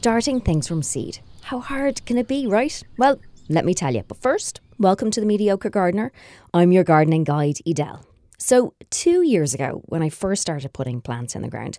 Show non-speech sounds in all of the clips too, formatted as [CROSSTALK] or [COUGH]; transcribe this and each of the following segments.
Starting things from seed. How hard can it be, right? Well, let me tell you. But first, welcome to the Mediocre Gardener. I'm your gardening guide, Edel. So, two years ago, when I first started putting plants in the ground,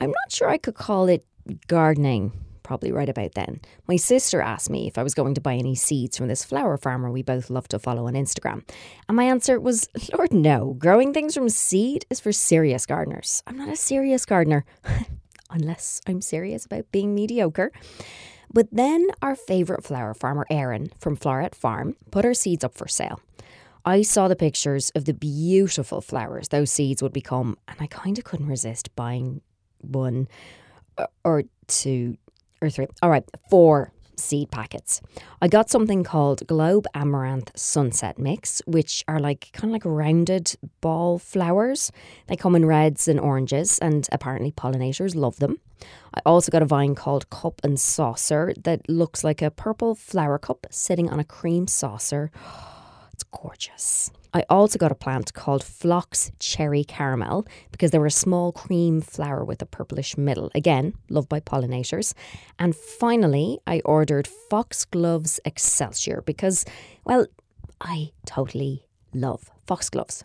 I'm not sure I could call it gardening probably right about then. My sister asked me if I was going to buy any seeds from this flower farmer we both love to follow on Instagram. And my answer was, [LAUGHS] Lord, no. Growing things from seed is for serious gardeners. I'm not a serious gardener, [LAUGHS] unless I'm serious about being mediocre. But then our favourite flower farmer, Erin from Floret Farm, put her seeds up for sale. I saw the pictures of the beautiful flowers those seeds would become, and I kind of couldn't resist buying one uh, or two or three. All right, four seed packets. I got something called Globe Amaranth Sunset Mix, which are like kind of like rounded ball flowers. They come in reds and oranges, and apparently pollinators love them. I also got a vine called Cup and Saucer that looks like a purple flower cup sitting on a cream saucer. [GASPS] It's gorgeous. I also got a plant called Phlox Cherry Caramel because they were a small cream flower with a purplish middle. Again, loved by pollinators. And finally, I ordered Foxgloves Excelsior because, well, I totally love foxgloves.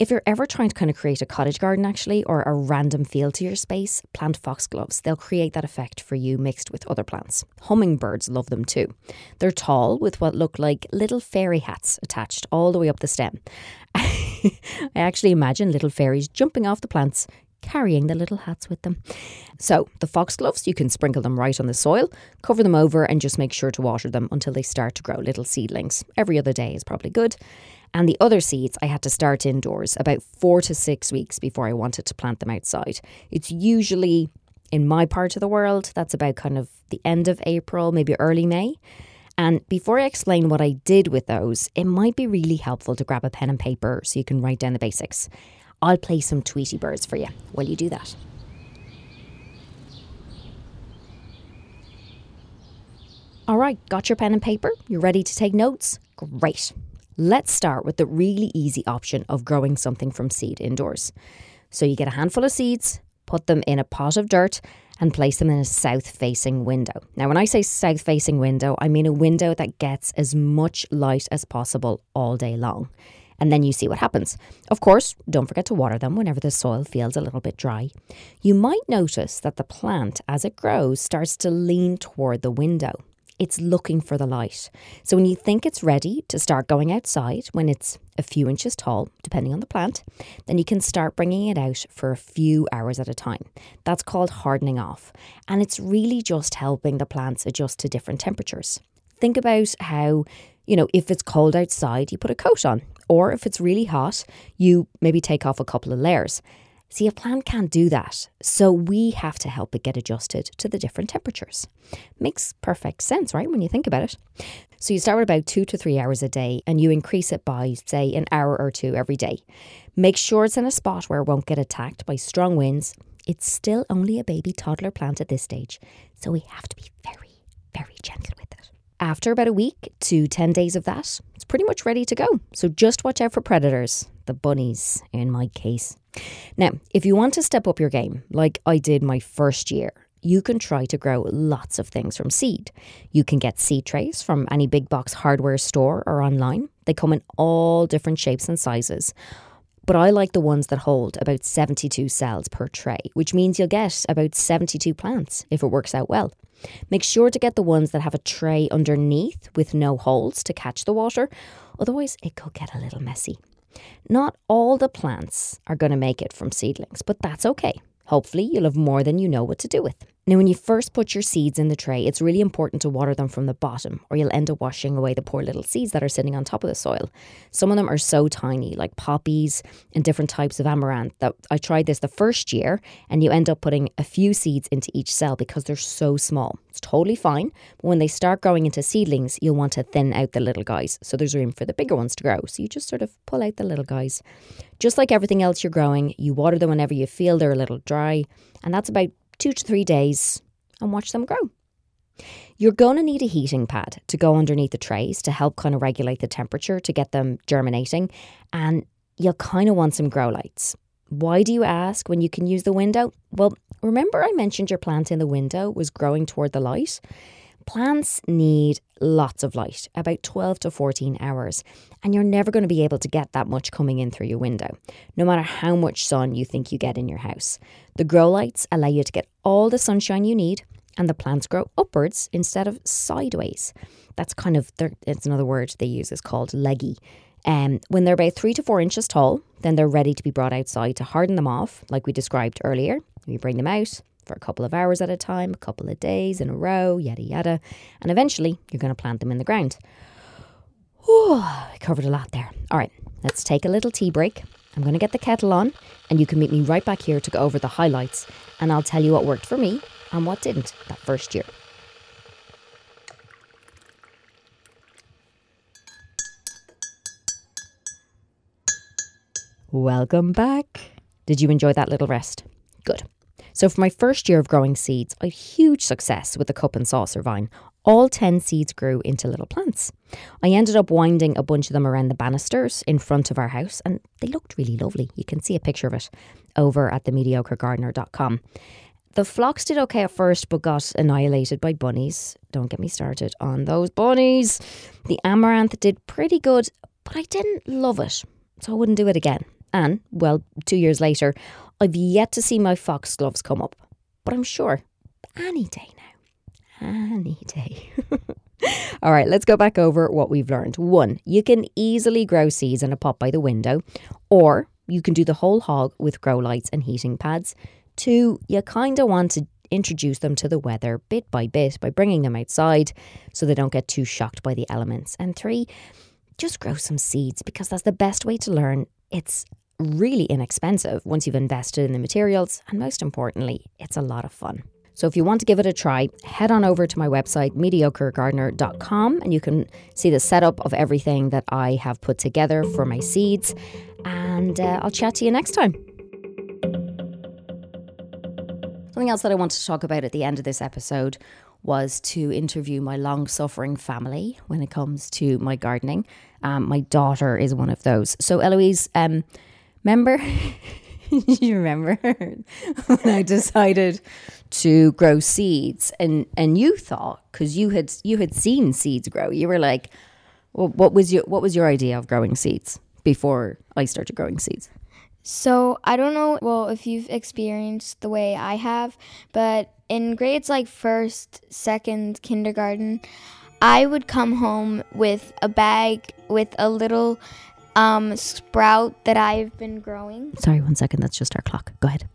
If you're ever trying to kind of create a cottage garden, actually, or a random feel to your space, plant foxgloves. They'll create that effect for you mixed with other plants. Hummingbirds love them too. They're tall with what look like little fairy hats attached all the way up the stem. [LAUGHS] I actually imagine little fairies jumping off the plants, carrying the little hats with them. So, the foxgloves, you can sprinkle them right on the soil, cover them over, and just make sure to water them until they start to grow little seedlings. Every other day is probably good. And the other seeds, I had to start indoors about four to six weeks before I wanted to plant them outside. It's usually in my part of the world, that's about kind of the end of April, maybe early May. And before I explain what I did with those, it might be really helpful to grab a pen and paper so you can write down the basics. I'll play some Tweety Birds for you while you do that. All right, got your pen and paper? You're ready to take notes? Great. Let's start with the really easy option of growing something from seed indoors. So you get a handful of seeds, put them in a pot of dirt, and place them in a south facing window. Now, when I say south facing window, I mean a window that gets as much light as possible all day long. And then you see what happens. Of course, don't forget to water them whenever the soil feels a little bit dry. You might notice that the plant, as it grows, starts to lean toward the window it's looking for the light. So when you think it's ready to start going outside, when it's a few inches tall, depending on the plant, then you can start bringing it out for a few hours at a time. That's called hardening off. And it's really just helping the plants adjust to different temperatures. Think about how, you know, if it's cold outside, you put a coat on. Or if it's really hot, you maybe take off a couple of layers. See, a plant can't do that, so we have to help it get adjusted to the different temperatures. Makes perfect sense, right, when you think about it? So you start with about two to three hours a day and you increase it by, say, an hour or two every day. Make sure it's in a spot where it won't get attacked by strong winds. It's still only a baby toddler plant at this stage, so we have to be very, very gentle with it. After about a week to 10 days of that, it's pretty much ready to go. So just watch out for predators, the bunnies in my case. Now, if you want to step up your game, like I did my first year, you can try to grow lots of things from seed. You can get seed trays from any big box hardware store or online. They come in all different shapes and sizes. But I like the ones that hold about 72 cells per tray, which means you'll get about 72 plants if it works out well. Make sure to get the ones that have a tray underneath with no holes to catch the water, otherwise, it could get a little messy. Not all the plants are going to make it from seedlings, but that's okay. Hopefully, you'll have more than you know what to do with. Now, when you first put your seeds in the tray, it's really important to water them from the bottom, or you'll end up washing away the poor little seeds that are sitting on top of the soil. Some of them are so tiny, like poppies and different types of amaranth, that I tried this the first year, and you end up putting a few seeds into each cell because they're so small. It's totally fine, but when they start growing into seedlings, you'll want to thin out the little guys so there's room for the bigger ones to grow. So you just sort of pull out the little guys. Just like everything else you're growing, you water them whenever you feel they're a little dry, and that's about two to three days and watch them grow. You're going to need a heating pad to go underneath the trays to help kind of regulate the temperature to get them germinating. And you'll kind of want some grow lights. Why do you ask when you can use the window? Well, remember I mentioned your plant in the window was growing toward the light? Plants need lots of light, about 12 to 14 hours, and you're never going to be able to get that much coming in through your window, no matter how much sun you think you get in your house. The grow lights allow you to get all the sunshine you need, and the plants grow upwards instead of sideways. That's kind of, it's another word they use, is called leggy. Um, when they're about three to four inches tall, then they're ready to be brought outside to harden them off, like we described earlier. You bring them out, for a couple of hours at a time, a couple of days in a row, yada yada. And eventually you're going to plant them in the ground. Whew, I covered a lot there. All right, let's take a little tea break. I'm going to get the kettle on, and you can meet me right back here to go over the highlights, and I'll tell you what worked for me and what didn't that first year. Welcome back. Did you enjoy that little rest? Good. So, for my first year of growing seeds, I had huge success with the cup and saucer vine. All 10 seeds grew into little plants. I ended up winding a bunch of them around the banisters in front of our house, and they looked really lovely. You can see a picture of it over at themediocregardener.com. The phlox did okay at first, but got annihilated by bunnies. Don't get me started on those bunnies. The amaranth did pretty good, but I didn't love it, so I wouldn't do it again. And, well, two years later, I've yet to see my foxgloves come up, but I'm sure any day now. Any day. [LAUGHS] All right, let's go back over what we've learned. One, you can easily grow seeds in a pot by the window, or you can do the whole hog with grow lights and heating pads. Two, you kind of want to introduce them to the weather bit by bit by bringing them outside so they don't get too shocked by the elements. And three, just grow some seeds because that's the best way to learn. It's really inexpensive once you've invested in the materials, and most importantly, it's a lot of fun. So if you want to give it a try, head on over to my website, mediocregardener.com, and you can see the setup of everything that I have put together for my seeds. And uh, I'll chat to you next time. Something else that I wanted to talk about at the end of this episode was to interview my long suffering family when it comes to my gardening. Um, my daughter is one of those. So, Eloise, um, Remember? [LAUGHS] you remember [LAUGHS] when I decided to grow seeds and and you thought cuz you had you had seen seeds grow. You were like, well, what was your what was your idea of growing seeds before I started growing seeds? So, I don't know well if you've experienced the way I have, but in grades like first, second, kindergarten, I would come home with a bag with a little um, sprout that I've been growing. Sorry, one second. That's just our clock. Go ahead.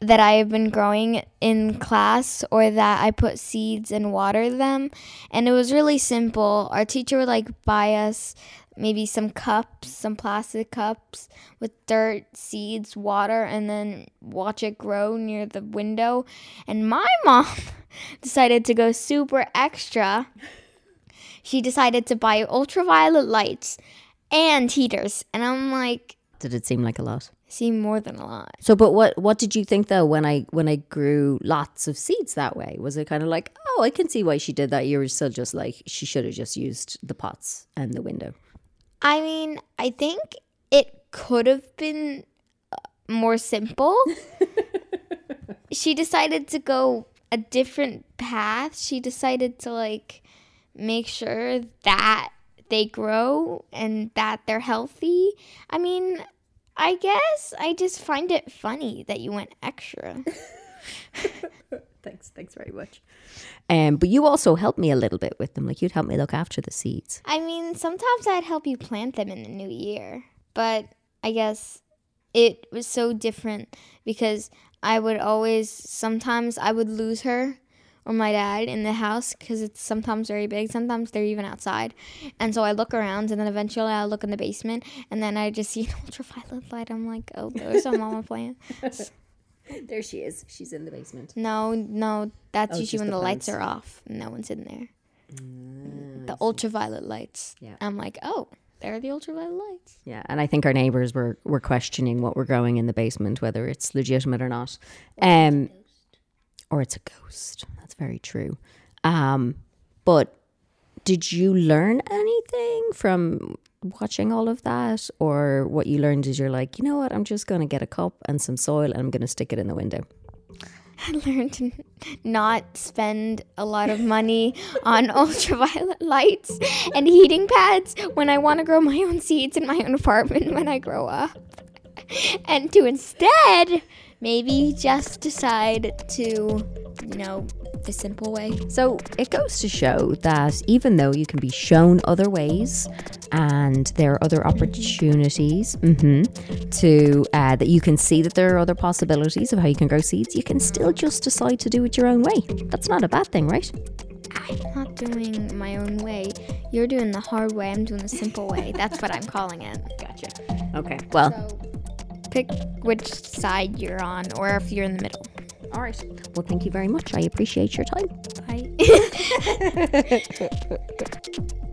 That I have been growing in class, or that I put seeds and water them. And it was really simple. Our teacher would like buy us maybe some cups, some plastic cups with dirt, seeds, water, and then watch it grow near the window. And my [LAUGHS] mom [LAUGHS] decided to go super extra. She decided to buy ultraviolet lights and heaters. And I'm like, did it seem like a lot? Seem more than a lot. So, but what what did you think though when I when I grew lots of seeds that way? Was it kind of like, oh, I can see why she did that? You were still just like she should have just used the pots and the window. I mean, I think it could have been uh, more simple. [LAUGHS] she decided to go a different path. She decided to like make sure that they grow and that they're healthy. I mean, I guess I just find it funny that you went extra. [LAUGHS] thanks, thanks very much. Um, but you also helped me a little bit with them. Like you'd help me look after the seeds. I mean, sometimes I'd help you plant them in the new year, but I guess it was so different because I would always sometimes I would lose her or my dad in the house because it's sometimes very big. Sometimes they're even outside. And so I look around and then eventually I look in the basement and then I just [LAUGHS] see an ultraviolet light. I'm like, oh, there's a mama plant. [LAUGHS] there she is. She's in the basement. No, no, that's oh, usually when the, the lights are off. No one's in there. Mm, the ultraviolet lights. Yeah. I'm like, oh, there are the ultraviolet lights. Yeah, and I think our neighbors were were questioning what we're growing in the basement, whether it's legitimate or not. Um, or it's a ghost. That's very true. Um, but did you learn anything from watching all of that? Or what you learned is you're like, you know what, I'm just going to get a cup and some soil and I'm going to stick it in the window? [LAUGHS] I learned to not spend a lot of money on [LAUGHS] ultraviolet lights and heating pads when I want to grow my own seeds in my own apartment when I grow up. [LAUGHS] And to instead maybe just decide to, you know, the simple way. So it goes to show that even though you can be shown other ways and there are other opportunities mm-hmm, to uh, that you can see that there are other possibilities of how you can grow seeds, you can still just decide to do it your own way. That's not a bad thing, right? I'm not doing my own way. You're doing the hard way. I'm doing the simple way. That's what I'm calling it. Gotcha. Okay. Well, So pick which side you're on or if you're in the middle. all right. Well, thank you very much. I appreciate your time. Bye. [LAUGHS] [LAUGHS]